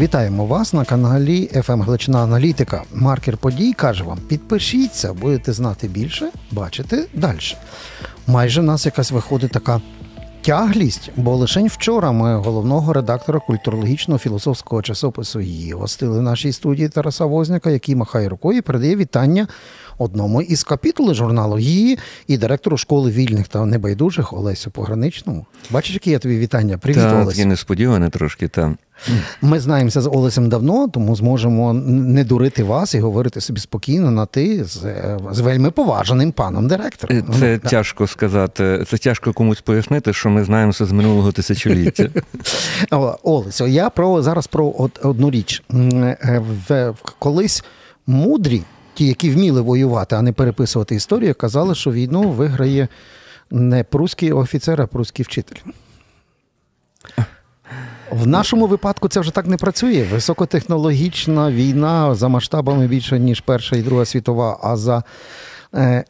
Вітаємо вас на каналі FM Глична Аналітика. Маркер подій каже вам: підпишіться, будете знати більше, бачите далі. Майже в нас якась виходить така тяглість, бо лише вчора ми головного редактора культурологічного філософського часопису її гостили в нашій студії Тараса Возняка, який махає рукою і передає вітання одному із капітулів журналу її і директору школи вільних та небайдужих Олесю Пограничному. Бачиш, які я тобі вітання? Привіт, Та, Олесь. таке несподіване трошки там. Ми знаємося з Олесем давно, тому зможемо не дурити вас і говорити собі спокійно на ти з, з вельми поважаним паном директором. Е, Це Ну, тяжко сказати, це тяжко комусь пояснити, що ми знаємося з минулого тисячоліття. Олесю, я про зараз про одну річ. Е, колись мудрі, ті, які вміли воювати, а не переписувати історію, казали, що війну виграє не прусський офіцер, а прусський вчитель. В нашому випадку це вже так не працює. Високотехнологічна війна за масштабами більше, ніж Перша і Друга світова, а за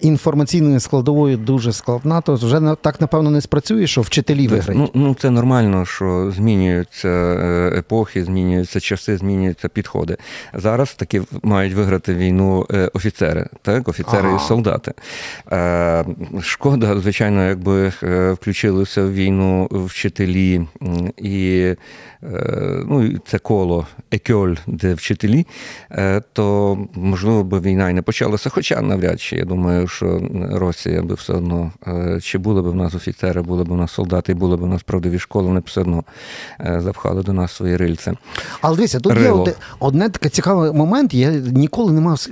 інформаційною складовою дуже складна, то вже так, напевно, не спрацює, що вчителі виграють. Ну, ну це нормально, що змінюються е, епохи, змінюються часи, змінюються підходи. Зараз таки мають виграти війну е, офіцери, так, офіцери Ага. і солдати. Е, Шкода, звичайно, якби е, включилися в війну вчителі і е, ну, це коло екьоль, де вчителі, е, то можливо би війна і не почалася. Хоча навряд чи я думаю, що Росія би все одно, е, чи були б в нас офіцери, були б у нас солдати, і були б у нас правдиві школи, вони б все одно е, запхали до нас свої рильце. Але дивіться, тут є Рило. одне, одне такий цікавий момент. Я ніколи не мав.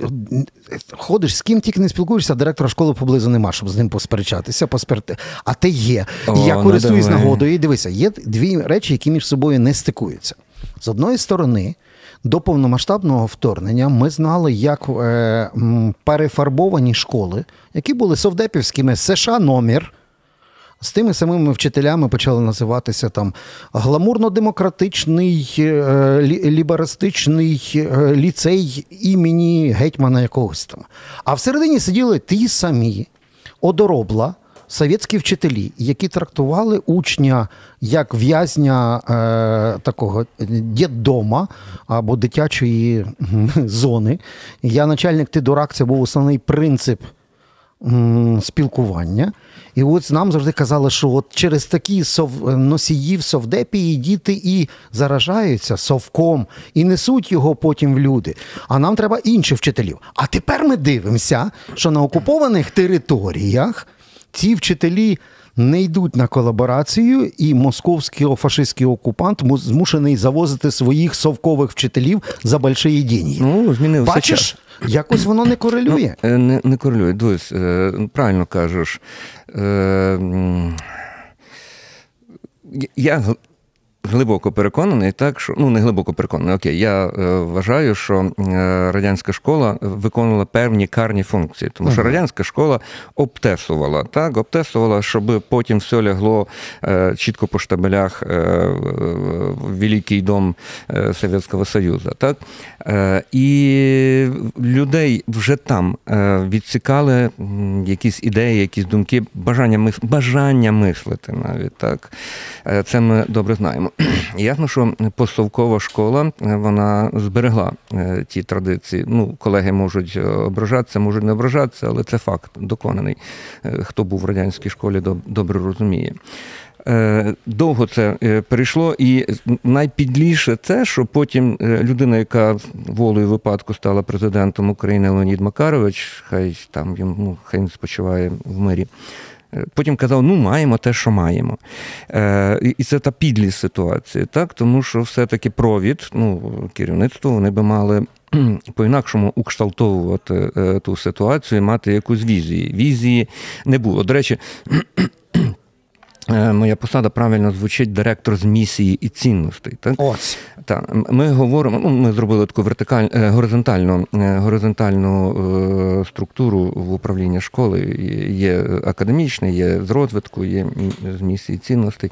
Ходиш з ким тільки не спілкуєшся, директора школи поблизу нема, щоб з ним посперечатися, посперти. А ти є. О, я ну користуюсь давай. нагодою. І дивися, є дві речі, які між собою не стикуються. З одної сторони, до повномасштабного вторгнення ми знали, як е, перефарбовані школи, які були совдепівськими США номер. З тими самими вчителями почали називатися там гламурно-демократичний, е, лі- ліберастичний е, ліцей імені гетьмана якогось там. А всередині сиділи ті самі одоробла, совєтські вчителі, які трактували учня як в'язня е, такого дєддома або дитячої зони. Я начальник, ти дурак, це був основний принцип спілкування. І от нам завжди казали, що от через такі сов... носіїв совдепії діти і заражаються совком, і несуть його потім в люди. А нам треба інших вчителів. А тепер ми дивимося, що на окупованих територіях ці вчителі. Не йдуть на колаборацію, і московський фашистський окупант змушений завозити своїх совкових вчителів за больші деньги. Ну, змінив Бачиш, час. якось воно не корелює. Ну, Не, не корелює. Дивись, е, правильно кажеш. Е, Я глибоко переконаний, так що ну не глибоко переконаний. Окей, я е, вважаю, що е, радянська школа виконувала певні карні функції, тому що радянська школа обтесувала, так, обтесувала, щоб потім все лягло е, чітко по штабелях е, в Великий дом е, Совєтського Союзу. Так? Е, і людей вже там е, відсікали якісь ідеї, якісь думки, бажання, мис... бажання мислити навіть. Так? Е, Це ми добре знаємо. Ясно, що постовкова школа е, вона зберегла е, ті традиції. Ну, колеги можуть е, ображатися, можуть не ображатися, але це факт доконаний. Хто був в радянській школі, добре розуміє. Довго це перейшло, і найпідліше це, що потім людина, яка волею випадку стала президентом України Леонід Макарович, хай там йому ну, хай він спочиває в мирі. Е, Потім казав, ну маємо те, що маємо. Е, і- це та підлість ситуації, так? тому що все-таки провід, ну, керівництво, вони би мали по-інакшому укшталтовувати е, ту ситуацію, і мати якусь візію. Візії не було. До речі, моя посада правильно звучить директор з місії і цінностей. Так? Ось. Так, ми говоримо, ну, ми зробили таку вертикаль, е, горизонтальну, е, горизонтальну е, структуру в управлінні школи. Є- академічне, є з розвитку, є з місії цінностей.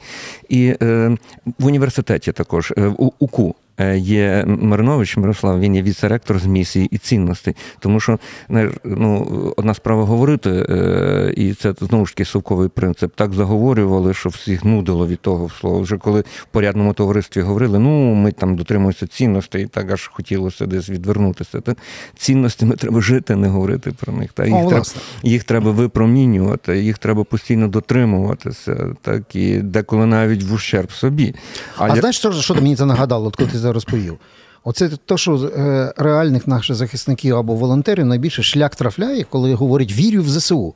І е, в університеті також, е, у УКУ е, є Маринович Мирослав, він є віце-ректор з місії і цінностей. Тому що ну, одна справа говорити, е, і це знову ж таки совковий принцип. Так заговорювали, що всіх нудило від того слова. Вже коли в порядному товаристві говорили, ну ми там дотримуємося цінностей, і так аж хотілося десь відвернутися. Так? Цінностями треба жити, не говорити про них. Так? Їх, О, треба, їх треба випромінювати, їх треба постійно дотримуватися, так і деколи навіть в ущерб собі. А, а знаєш, що, що мені це нагадало, от коли ти це розповів? Оце те, що е, реальних наших захисників або волонтерів найбільше шлях трафляє, коли говорять вірю в ЗСУ.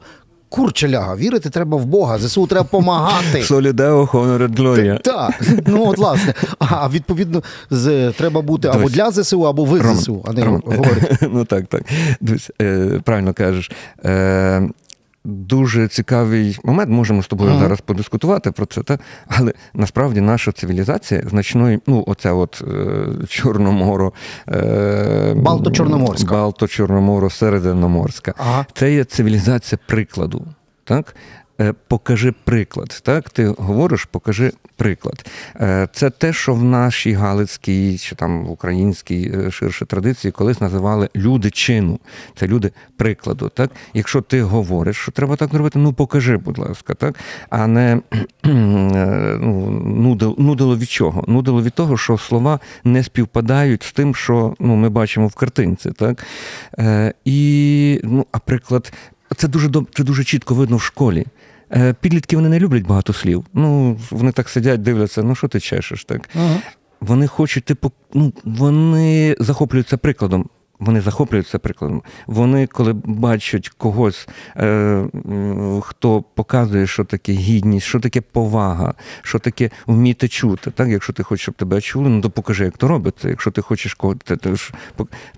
Курча ляга, вірити треба в Бога, ЗСУ треба допомагати. Солідео Gloria. Так, ну от власне. А відповідно, з, треба бути або для ЗСУ, або ви Роман, ЗСУ, а не Роман. говорити. Ну так, так. Дивись, е, правильно кажеш. Е, Дуже цікавий момент, можемо з тобою ага. зараз подискутувати про це, та але насправді наша цивілізація значної, ну, оце от е, Чорноморо, е, Балто-Чорноморська, Балто-Чорноморо, Середземноморська. Ага. Це є цивілізація прикладу. Так? Е, покажи приклад. Так, ти говориш, покажи приклад. Е, це те, що в нашій галицькій чи там в українській е, ширше традиції колись називали люди чину. Це люди прикладу. Так, якщо ти говориш, що треба так робити, ну покажи, будь ласка, так, а не ну, нудило, нудило від чого? Нудило від того, що слова не співпадають з тим, що ну, ми бачимо в картинці. Так? І, ну, а приклад. Це дуже це дуже чітко видно в школі. Підлітки вони не люблять багато слів. Ну, вони так сидять, дивляться, ну що ти чешеш, так? Ага. Вони хочуть, типу, ну, вони захоплюються прикладом. Вони захоплюються прикладом. Вони, коли бачать когось, е, хто показує, що таке гідність, що таке повага, що таке вміти чути. Так, Якщо ти хочеш, щоб тебе чули, ну то покажи, як то робиться. Якщо ти хочеш кого ти, ти,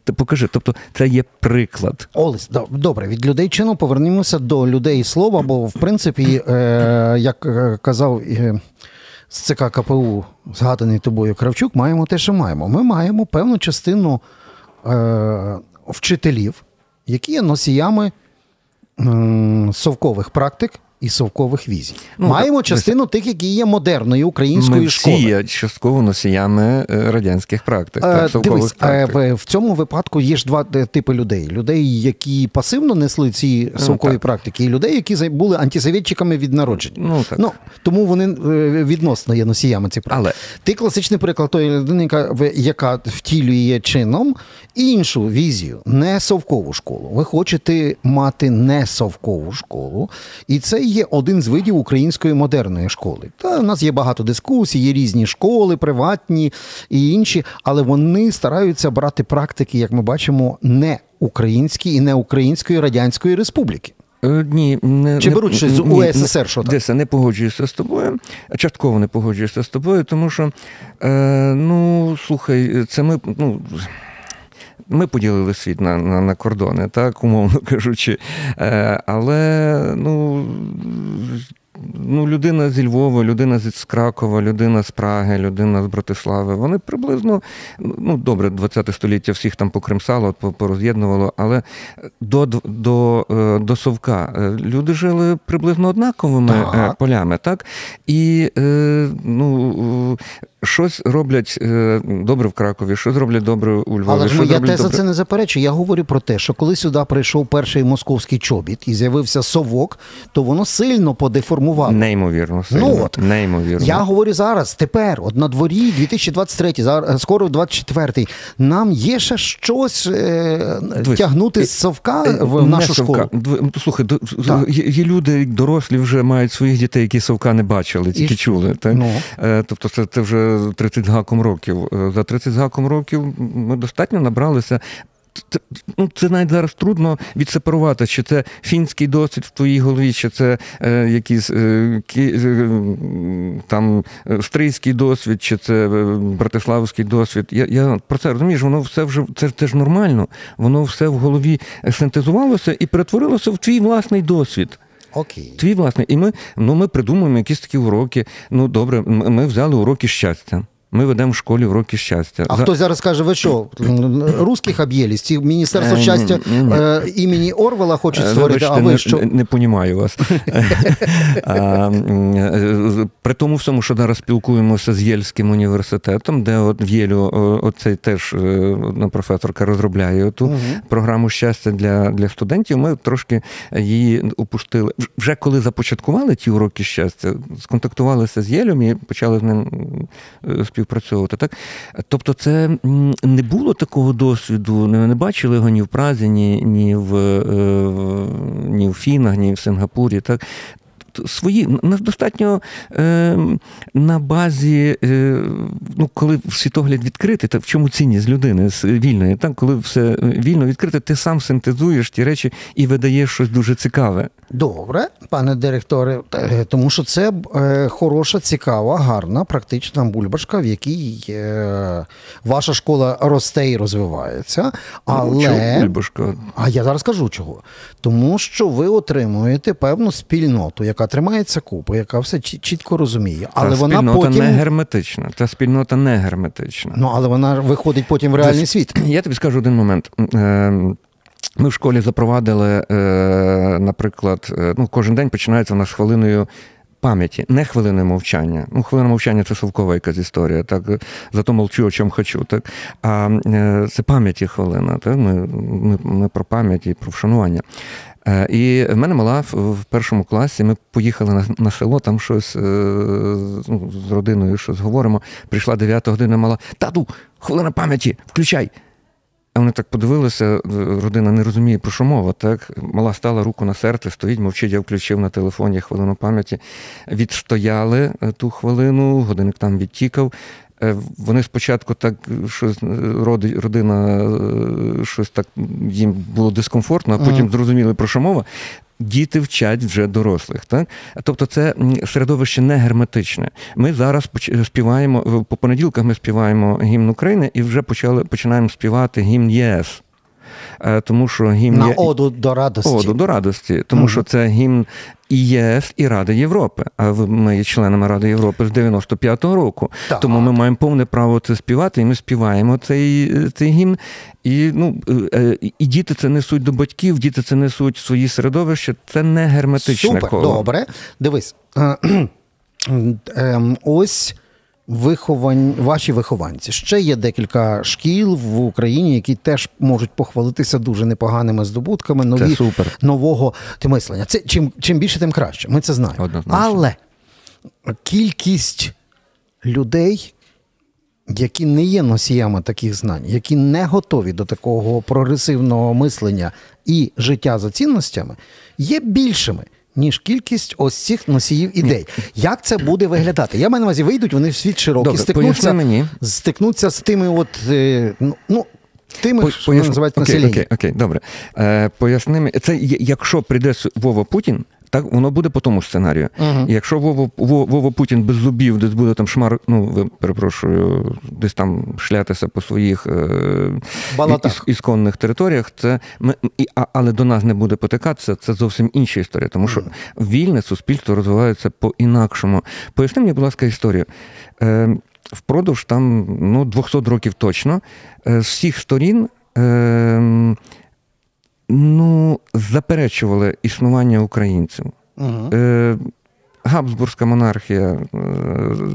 ти покажи. Тобто це є приклад. Олесь, добре, від людей чину повернімося до людей слова, бо в принципі, е, як казав. Е, з ЦК КПУ, згаданий тобою Кравчук, маємо те, що маємо. Ми маємо певну частину е, вчителів, які є носіями совкових практик і совкових візій. Ну, Маємо частину тих, які є модерної української ми школи. Всі є частково носіями е, радянських практик. так, Дивись, практик. в цьому випадку є ж два типи людей: людей, які пасивно несли ці ну, совкові ну, практики, і людей, які були антисовєтчиками від народження. Ну, так. Ну, Тому вони е, відносно є носіями цих практик. Але... Ти класичний приклад тої людини, яка, яка втілює чином іншу візію, не совкову школу. Ви хочете мати не совкову школу, і це є один з видів української модерної школи. Та у нас є багато дискусій, є різні школи, приватні і інші, але вони стараються брати практики, як ми бачимо, не українські і не Української Радянської Республіки. Е, ні, не чи беруть щось з УССР? що так? Деся, не погоджуюся з тобою. Частково не погоджуюся з тобою, тому що е, ну слухай, це ми ну ми поділили світ на на, на кордони, так, умовно кажучи. Е, Але ну. Ну, людина зі Львова, людина з Кракова, людина з Праги, людина з Братислави. Вони приблизно, ну добре, 20 століття всіх там покримсало, пороз'єднувало, але до до, е, до Совка е, люди жили приблизно однаковими так. полями, так? І ну, Щось роблять е, добре в Кракові, щось роблять добре у Львові. Але ж я те за це не заперечую. Я говорю про те, що коли сюди прийшов перший московський чобіт і з'явився совок, то воно сильно подеформувало. Неймовірно, сильно. Ну, от. Неймовірно. Я говорю зараз, тепер, от на дворі 2023, зараз, скоро 24-й, нам є ще щось е, тягнути з совка е, в нашу совка. школу. Слухай, є, є люди, дорослі вже мають своїх дітей, які совка не бачили, тільки і... чули. Так? Ну. Е, тобто це, це вже. 30 гаком років. Е, за 30 гаком років ми достатньо набралися. Ну, Це навіть зараз трудно відсепарувати, чи це фінський досвід в твоїй голові, чи це е, якийсь е, е, там австрійський досвід, чи це е, братиславський досвід. Я я про це розумієш, воно все вже це, це ж нормально, воно все в голові синтезувалося і перетворилося в твій власний досвід. Окей. Твій власний. І ми ну, ми придумуємо якісь такі уроки. Ну, добре, ми взяли уроки щастя. Ми ведемо в школі уроки щастя. А За- хтось зараз каже, ви що, русських об'єлись? Ці Міністерство Е, ні, щастя ні, ні. е, імені Орвела хочуть Е, створити, а ви не, що? Не, не понімаю вас. А, При тому всьому, що зараз спілкуємося з Єльським університетом, де от в Єлю оцей теж е, одна професорка розробляє ту програму щастя для, для студентів. Ми трошки її упустили. Вже коли започаткували ті уроки щастя, сконтактувалися з Єлем і почали з ним е, співпрацьовувати. Так? Тобто, це не було такого досвіду, не, бачили його ні в Празі, ні, ні, в, е, ні в Фінах, ні в Сингапурі. Так? Свої нас достатньо е, на базі, е, ну коли світогляд відкритий, та в чому цінність людини з вільної, так коли все вільно відкрите, ти сам синтезуєш ті речі і видаєш щось дуже цікаве. Добре, пане директоре, е, тому що це е, хороша, цікава, гарна, практична бульбашка, в якій е, ваша школа росте і розвивається. Але Чого, Бульбашко? А я зараз кажу чого. Тому що ви отримуєте певну спільноту, яка тримається купи, яка все чітко розуміє. Але Та вона спільнота потім. не герметична. Та спільнота не герметична. Ну, але вона виходить потім в реальний світ. Я тобі скажу один момент. Е, Ми в школі запровадили, е, наприклад, е, ну, кожен день починається у нас хвилиною. Пам'яті, не хвилини мовчання. Ну, хвилина мовчання це совкова якась історія, так зато молчу, о чому хочу. Так? А е, це пам'яті хвилина. Так? Ми, ми, ми про пам'ять і про вшанування. Е, І в мене мала в, першому класі. Ми поїхали на, на село, там щось е, ну, з родиною щось говоримо. Прийшла 9 година, мала тату, хвилина пам'яті, включай. А вони так подивилися, е, родина не розуміє, про що мова. Так? Мала стала руку на серце, стоїть, мовчить, я включив на телефоні хвилину пам'яті. Відстояли ту хвилину, годинник там відтікав. Е, Вони спочатку так е, щось е, роди- родина щось так їм було дискомфортно, а потім зрозуміли, про що мова. Діти вчать вже дорослих, так тобто це середовище не герметичне. Ми зараз співаємо по понеділках. Ми співаємо гімн України і вже почали починаємо співати гімн ЄС. Е, Тому що гімн На Є- оду до радості. Оду до радості, тому Мгм. що це гімн і ЄС, і Ради Європи. А ми є членами Ради Європи з 95-го року. Так. Тому ми маємо повне право це співати, і ми співаємо цей, цей гімн. І, ну, е, е, і діти це несуть до батьків, діти це несуть в свої середовище. Це не герметичне Супер, коло. добре. Дивись. е, ем, Ось виховань, ваші вихованці. Ще є декілька шкіл в Україні, які теж можуть похвалитися дуже непоганими здобутками нові, Це супер. нового мислення. Це чим, чим більше, тим краще. Ми це знаємо. Однозначно. Але кількість людей. Які не є носіями таких знань, які не готові до такого прогресивного мислення і життя за цінностями, є більшими, ніж кількість ось цих носіїв ідей. Як це буде виглядати? Я маю на увазі, вийдуть вони в світ широкий, Добре, стикнуться, мені. стикнуться з тими, от е, ну, ну тими, По- що пояс- називають окей, населення. Окей, окей, добре. Е, поясни. Це якщо прийде Вова Путін, так воно буде по тому сценарію. Мгм. Якщо Вова, Во- Вова Путін без зубів, десь буде там шмар, ну ви перепрошую, десь там шлятися по своїх е, Балатах. іс- ісконних територіях, це ми, і, а, але до нас не буде потикатися, це зовсім інша історія, тому що вільне суспільство розвивається по-інакшому. Поясни мені, будь ласка, історію. Е, впродовж там ну, 200 років точно е, з всіх сторін. Е, Ну, заперечували існування українців. Мгм. Е, Габсбурзька монархія, е,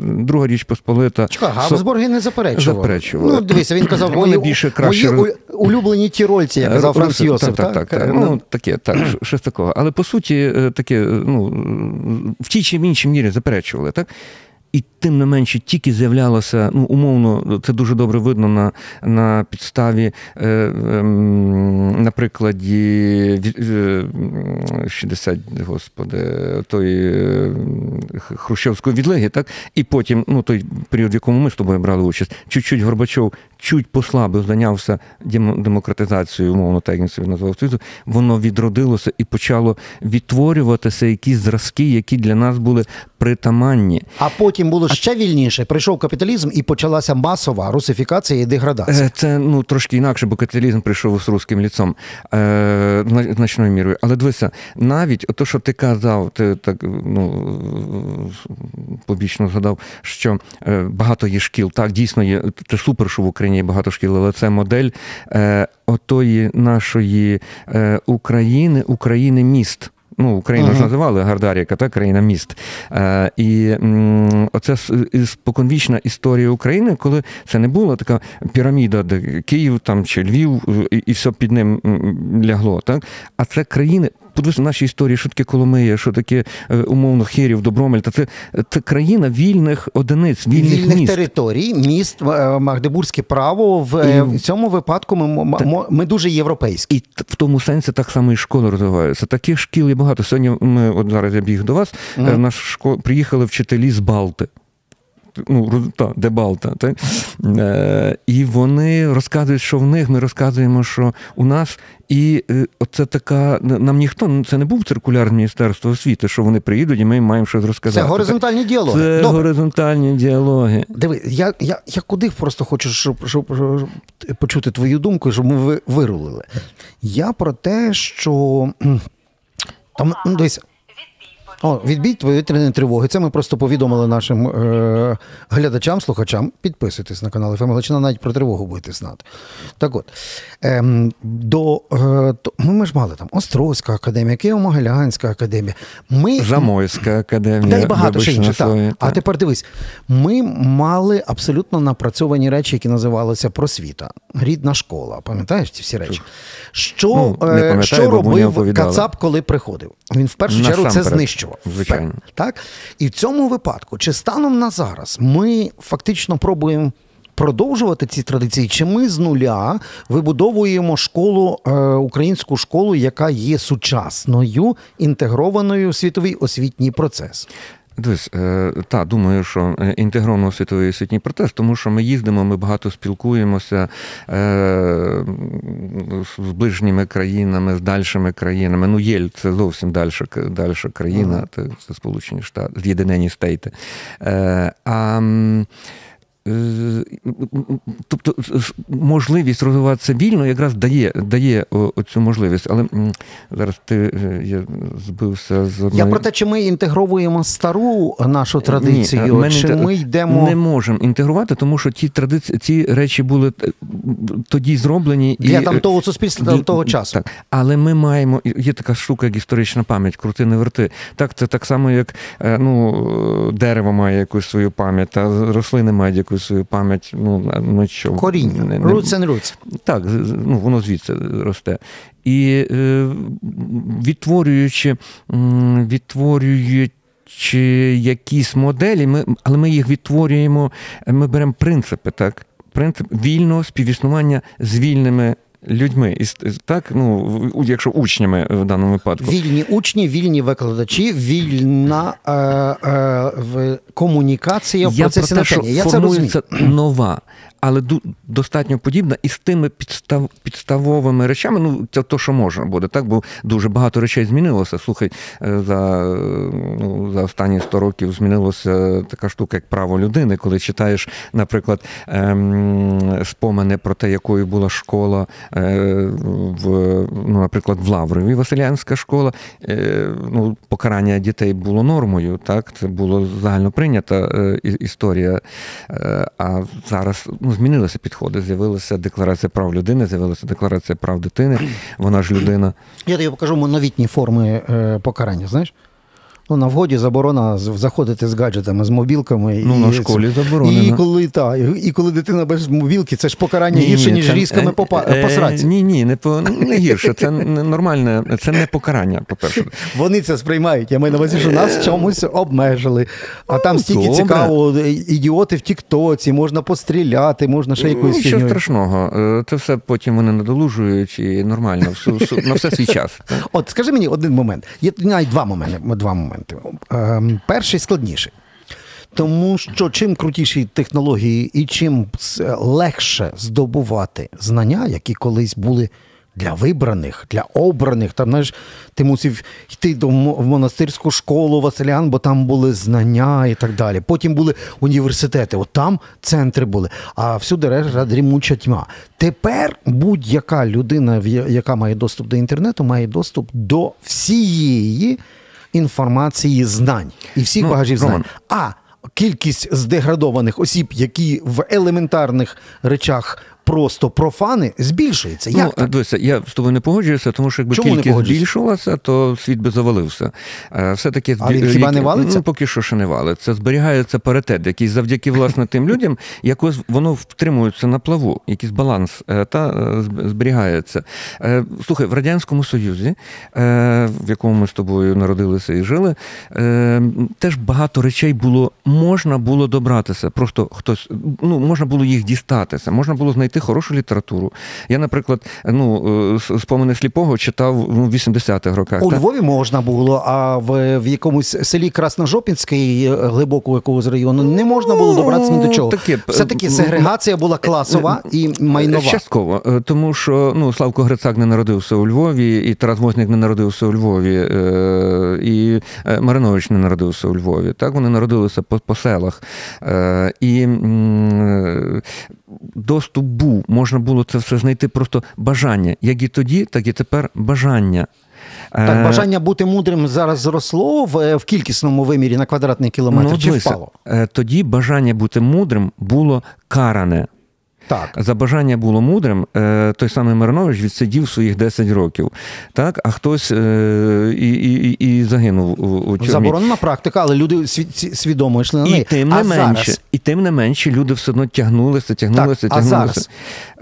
Друга Річ Посполита. Чекай, Габсбурги не заперечували. Заперечували. Ну, дивися, він казав, Вони мої, більше краще мої улюблені тірольці, як казав Франц Руси- Йосиф. Так, так, так. Ну, таке, так, щось такого. Але по суті, е, таке, е, ну, в тій чи іншій мірі заперечували, так? І тим не менше тільки з'являлося, ну, умовно, це дуже добре видно на, на підставі, е, е, на е, 60, господи, тої Хрущевської відлеги, так? І потім, ну, той період, в якому ми з тобою брали участь, чуть-чуть Горбачов чуть послабив, зайнявся демократизацією, умовно, він назвав Союзу, воно відродилося і почало відтворюватися якісь зразки, які для нас були притаманні. А потім було ще вільніше. Прийшов капіталізм і почалася масова русифікація і деградація. Е, це ну трошки інакше, бо капіталізм прийшов з русським ліцом е, значною мірою. Але дивися, навіть ото, що ти казав, ти так ну побічно згадав, що е, багато є шкіл. Так, дійсно є це супер, що в Україні є багато шкіл, але це модель е, отої нашої е, України, України міст. Ну, Україну uh-huh. ж називали Гардаріка, та країна міст. Е, І м, оце споконвічна історія України, коли це не була така піраміда, де Київ там чи Львів, і, і все під ним лягло. Так? А це країни подивися наші історії, що таке Коломия, що таке е, умовно Херів, Добромель. Та це, це країна вільних одиниць, вільних, вільних міст. територій, міст, е, Магдебурзьке право. В, е, в цьому випадку ми, та, ми дуже європейські. І в тому сенсі так само і школи розвиваються. Таких шкіл є багато. Сьогодні ми, от зараз я біг до вас, mm. наш школ приїхали вчителі з Балти ну, та, Дебалта. Так? Е, І вони розказують, що в них ми розказуємо, що у нас. І е, це така, нам ніхто, це не був циркуляр Міністерства освіти, що вони приїдуть і ми маємо щось розказати. Це горизонтальні діалоги. Це Добре. горизонтальні діалоги. Диви, я я, я куди просто хочу, щоб, щоб, щоб почути твою думку, щоб ми вирулили. Я про те, що там ну, дивись, о, відбій повітряної тривоги. Це ми просто повідомили нашим е, глядачам, слухачам. Підписуйтесь на канал ФМ Галичина, навіть про тривогу будете знати. Так от, е, до, е, то, ми ж мали там Острозька академія, Києво-Могилянська академія. Ми, Замойська академія. Та й багато ще інше. Так. так. А тепер дивись, ми мали абсолютно напрацьовані речі, які називалися просвіта, рідна школа. Пам'ятаєш ці всі речі? Що, ну, е, що робив Кацап, коли приходив? Він в першу чергу це знищував. Звичайно. Так? І в цьому випадку, чи станом на зараз ми фактично пробуємо. Продовжувати ці традиції, чи ми з нуля вибудовуємо школу, е, українську школу, яка є сучасною інтегрованою в світовий освітній процес? Дивись, е, та думаю, що е, інтегровано світовий освітній протест, тому що ми їздимо, ми багато спілкуємося е, з ближніми країнами, з дальшими країнами. Ну, Єль це зовсім дальша дальша країна, це, Сполучені Штати, З'єднані Стейти. А тобто можливість розвиватися вільно якраз дає дає цю можливість. Але зараз ти е, я збився з одної... Я про те, чи ми інтегровуємо стару нашу традицію, Ні, чи ми йдемо не можемо інтегрувати, тому що ті традиції, ці речі були е, тоді зроблені для і... там того суспільства для... того часу. Так. Але ми маємо є така штука, як історична пам'ять, крути не верти. Так, це так само, як ну дерево має якусь свою пам'ять, а рослини мають якусь якусь свою пам'ять. Ну, ну що, Коріння. Не, не, roots and roots. Так, ну, воно звідси росте. І е, відтворюючи, відтворюючи якісь моделі, ми, але ми їх відтворюємо, ми беремо принципи, так? Принцип вільного співіснування з вільними людьми, і так ну якщо учнями в даному випадку, вільні учні, вільні викладачі, вільна е, е, в комунікація в процесі навчання. Я це розумію. нова але достатньо подібна і з тими підстав, підставовими речами. Ну, це то, що можна буде, так? Бо дуже багато речей змінилося. Слухай, е, за ну, за останні 100 років змінилася така штука, як право людини, коли читаєш, наприклад, ем, спомини про те, якою була школа, е, в, ну, наприклад, в Лаврові Василянська школа. Е, ну, Покарання дітей було нормою, так? Це було загально прийнята історія. А зараз ну, змінилися підходи. З'явилася декларація прав людини, з'явилася декларація прав дитини. Вона ж людина. Я тобі покажу новітні форми е, покарання. Знаєш? Ну, на вході заборона заходити з гаджетами, з мобілками. Ну, і, на школі заборонено. І коли та, і коли дитина без мобілки, це ж покарання ні, гірше, ніж це, різками е, по, е, посраці. Ні, ні, не по не гірше. Це нормальне, це не покарання, по-перше. Вони це сприймають. Я маю на увазі, що нас чомусь обмежили. А там ну, стільки Добре. цікаво, ідіоти в Тіктоці, можна постріляти, можна ще якоюсь Нічого фігньою. страшного. Е, це все потім вони надолужують і нормально, на все свій час. От скажи мені один момент. Є навіть два моменти. Два моменти моменти. Ем, перший складніший. Тому що чим крутіші технології і чим легше здобувати знання, які колись були для вибраних, для обраних. Там знаєш, ти мусив йти до в монастирську школу Василян, бо там були знання і так далі. Потім були університети, от там центри були, а всюди решта дрімуча тьма. Тепер будь-яка людина, яка має доступ до інтернету, має доступ до всієї інформації знань і всіх ну, багажів знань. А кількість здеградованих осіб, які в елементарних речах просто профани збільшується. Як ну, так? Дивися, я з тобою не погоджуюся, тому що якби Чому кількість збільшувалася, то світ би завалився. Е, все-таки А він хіба не валиться? Ну, поки що ще не валиться. Зберігається паритет, який завдяки власне тим людям, якось воно втримується на плаву, якийсь баланс е, та е, зберігається. Слухай, в Радянському Союзі, в якому ми з тобою народилися і жили, теж багато речей було, можна було добратися. Просто хтось, ну можна було їх дістатися, можна було знайти хорошу літературу. Я, наприклад, ну спомини сліпого читав ну, 80-х роках. У так? Львові можна було, а в в якомусь селі Красножопінський, е, глибокого якогось району, не можна було добратися ні до чого. Таке, Все таки сегрегація була класова і майнова. Частково, е, тому що ну Славко Грицак не народився у Львові, і Тарас Возник не народився у Львові, е, і Маринович не народився у Львові. Так вони народилися по, по селах. І доступ був, можна було це все знайти просто бажання. Як і тоді, так і тепер бажання. Так, е, бажання бути мудрим зараз зросло в, в кількісному вимірі на квадратний кілометр ну, чи впало? Е, тоді бажання бути мудрим було каране. Так. За бажання було мудрим. Е, той самий Миронович відсидів своїх 10 років, так, а хтось е, і і, і загинув у тюрмі. Заборонена практика, але люди свідомо йшли на неї. І тим не а менше, зараз... і тим не менше люди все одно тягнулися, тягнулися, так, тягнулися. А зараз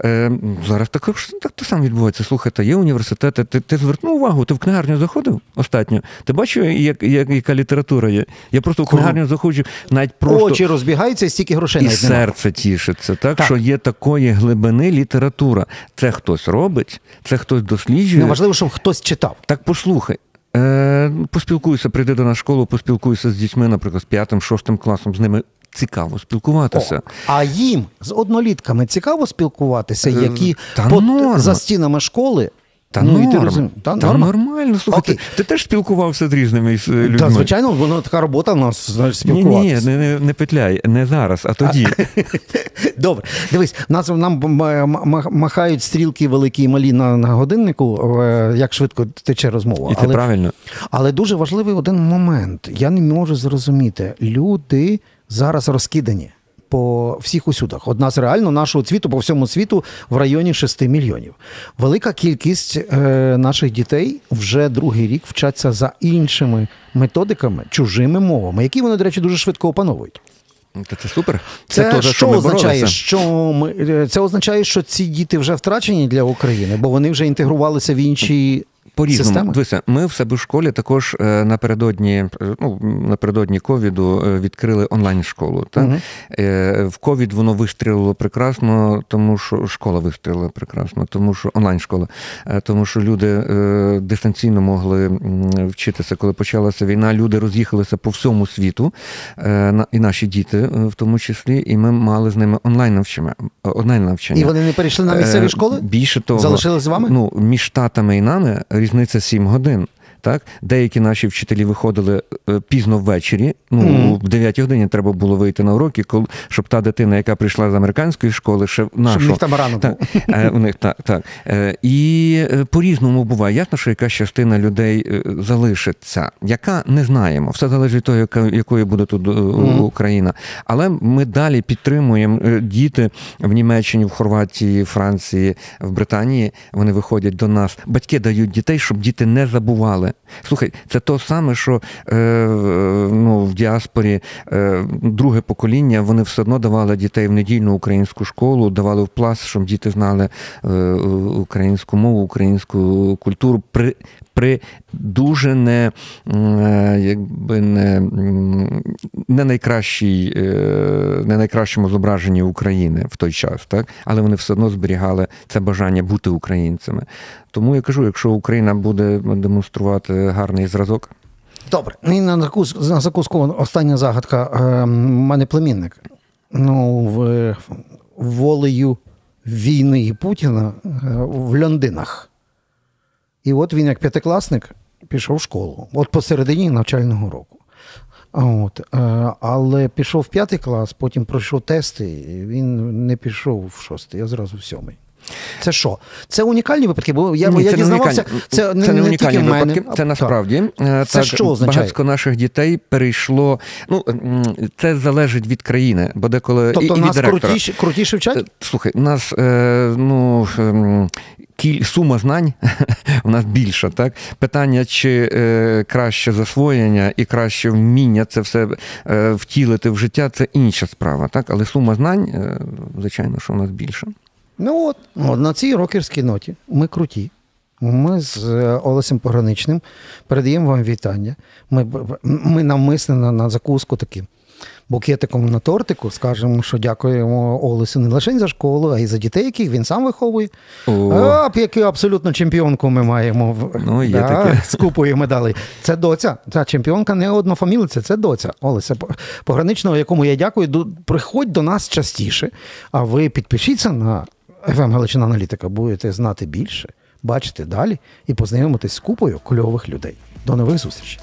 Е, зараз також так то саме відбувається. Слухайте, є університети. Ти ти звернув увагу, ти в книгарню заходив останньо. Ти бачив, як, як, яка література є? Я просто в книгарню заходжу, навіть просто очі розбігаються, стільки грошей і серце тішиться, так, так що є такої глибини література. Це хтось робить, це хтось досліджує. Неважливо, щоб хтось читав. Так послухай. Е, Поспілкуюся, прийди до нас школу, поспілкуюся з дітьми, наприклад, з п'ятим, шостим класом, з ними цікаво спілкуватися. О, а їм з однолітками цікаво спілкуватися, е, які Та под, за стінами школи та ну, норм. і ти розум... Та, Та нормально. Слухай, ти, ти теж спілкувався з різними е, людьми. Так, звичайно, воно така робота в нас знаєш, спілкуватися. Ні, ні, не, не петляй, не зараз, а тоді. Добре, дивись, нас нам махають стрілки великі і малі на, на годиннику, е, як швидко тече розмова. І це але, правильно. Але дуже важливий один момент. Я не можу зрозуміти. Люди зараз розкидані по всіх усюдах. Одна з реально нашого цвіту по всьому світу в районі 6 мільйонів. Велика кількість е, наших дітей вже другий рік вчаться за іншими методиками, чужими мовами, які вони, до речі, дуже швидко опановують. Та це супер. Це, це то, що, що ми означає, що ми е, це означає, що ці діти вже втрачені для України, бо вони вже інтегрувалися в інші по-різному. Дивися, ми в себе в школі також е, напередодні е, ну, напередодні ковіду е, відкрили онлайн-школу. Так? Угу. В ковід воно вистрілило прекрасно, тому що школа вистрілила прекрасно, тому що онлайн-школа, тому що люди дистанційно могли вчитися, коли почалася війна. Люди роз'їхалися по всьому світу, і наші діти в тому числі, і ми мали з ними онлайн навчання. Онлайн навчання. І вони не перейшли на місцеві школи? Більше того, залишились з вами? Ну між штатами і нами різниця 7 годин. Так, Деякі наші вчителі виходили е, пізно ввечері. Ну, mm. в 9 годині треба було вийти на уроки, коли, щоб та дитина, яка прийшла з американської школи, ще нашу. Щоб них там рано так, е, у них, так, так. Е, і по-різному буває. Ясно, що якась частина людей залишиться, яка не знаємо. Все залежить від того, якою буде тут. Україна. Але ми далі підтримуємо діти в Німеччині, в Хорватії, Франції, в Британії. Вони виходять до нас. Батьки дають дітей, щоб діти не забували. Слухай, це то саме, що е, ну, в діаспорі е, друге покоління вони все одно давали дітей в недільну українську школу, давали в пласт, щоб діти знали е, українську мову, українську культуру. При при дуже не е, якби не не, найкращій, е, не найкращому зображенні України в той час, так? але вони все одно зберігали це бажання бути українцями. Тому я кажу, якщо Україна буде демонструвати гарний зразок. Добре. І на закуску, на закуску остання загадка. Е, У мене племінник. Ну, в, волею війни Путіна в Льондинах. І от він, як п'ятикласник, пішов в школу. От посередині навчального року. От, е, але пішов в п'ятий клас, потім пройшов тести, і він не пішов в шостий, а зразу в сьомий. Це що? Це унікальні випадки, бо я, Ні, я це дізнавався. унікальні. Це, не, це не не унікальні тільки в мене. випадки. Це насправді е, Це так, що означає? багатько наших дітей перейшло. Ну це залежить від країни, бо деколи Тобто і, і нас від директора. крутіше, крутіше Е, вчать? Слухай, у нас е, ну, кіль, сума знань у нас більша. Так? Питання, чи е, краще засвоєння і краще вміння це все е, втілити в життя, це інша справа. Так? Але сума знань, е, звичайно, що у нас більша. Ну от, от на цій рокерській ноті ми круті. Ми з е, Олесем Пограничним передаємо вам вітання. Ми, ми навмисне на, на закуску таким букетиком на тортику скажемо, що дякуємо Олесю не лише за школу, а й за дітей, яких він сам виховує. О. А, яку абсолютно чемпіонку ми маємо Ну, є таке. з купою медалей. Це доця. Ця чемпіонка не однофамілиця, це доця. Олеся Пограничного, якому я дякую. Приходь до нас частіше, а ви підпишіться на FM Галичина Аналітика, будете знати більше, бачити далі і познайомитись з купою кульових людей. До нових зустрічей.